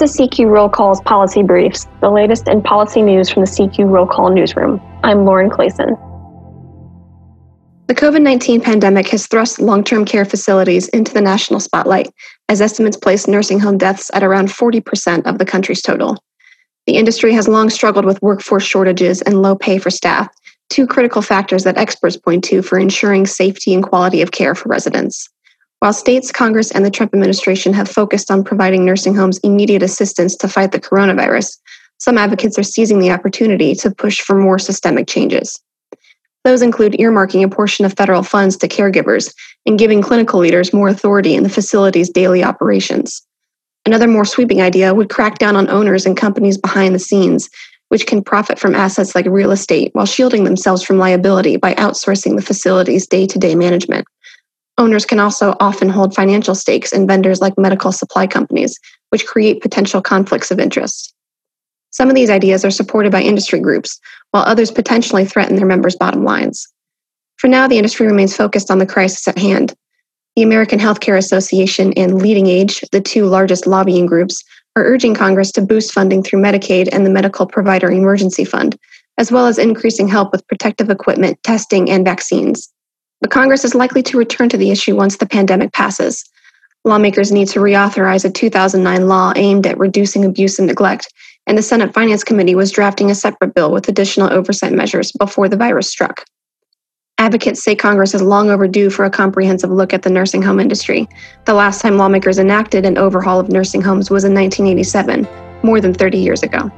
to CQ Roll Call's Policy Briefs, the latest in policy news from the CQ Roll Call newsroom. I'm Lauren Clason. The COVID 19 pandemic has thrust long term care facilities into the national spotlight, as estimates place nursing home deaths at around 40% of the country's total. The industry has long struggled with workforce shortages and low pay for staff, two critical factors that experts point to for ensuring safety and quality of care for residents. While states, Congress, and the Trump administration have focused on providing nursing homes immediate assistance to fight the coronavirus, some advocates are seizing the opportunity to push for more systemic changes. Those include earmarking a portion of federal funds to caregivers and giving clinical leaders more authority in the facility's daily operations. Another more sweeping idea would crack down on owners and companies behind the scenes, which can profit from assets like real estate while shielding themselves from liability by outsourcing the facility's day to day management. Owners can also often hold financial stakes in vendors like medical supply companies, which create potential conflicts of interest. Some of these ideas are supported by industry groups, while others potentially threaten their members' bottom lines. For now, the industry remains focused on the crisis at hand. The American Healthcare Association and LeadingAge, the two largest lobbying groups, are urging Congress to boost funding through Medicaid and the Medical Provider Emergency Fund, as well as increasing help with protective equipment, testing, and vaccines but Congress is likely to return to the issue once the pandemic passes. Lawmakers need to reauthorize a 2009 law aimed at reducing abuse and neglect, and the Senate Finance Committee was drafting a separate bill with additional oversight measures before the virus struck. Advocates say Congress is long overdue for a comprehensive look at the nursing home industry. The last time lawmakers enacted an overhaul of nursing homes was in 1987, more than 30 years ago.